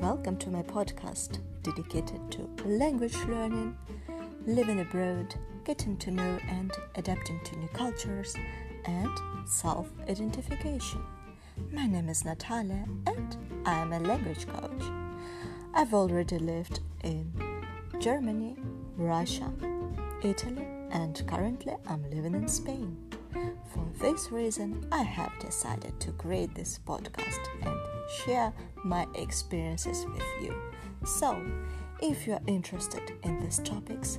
welcome to my podcast dedicated to language learning, living abroad, getting to know and adapting to new cultures, and self identification. My name is Natalia and I am a language coach. I've already lived in Germany, Russia, Italy, and currently I'm living in Spain. This reason, I have decided to create this podcast and share my experiences with you. So, if you are interested in these topics.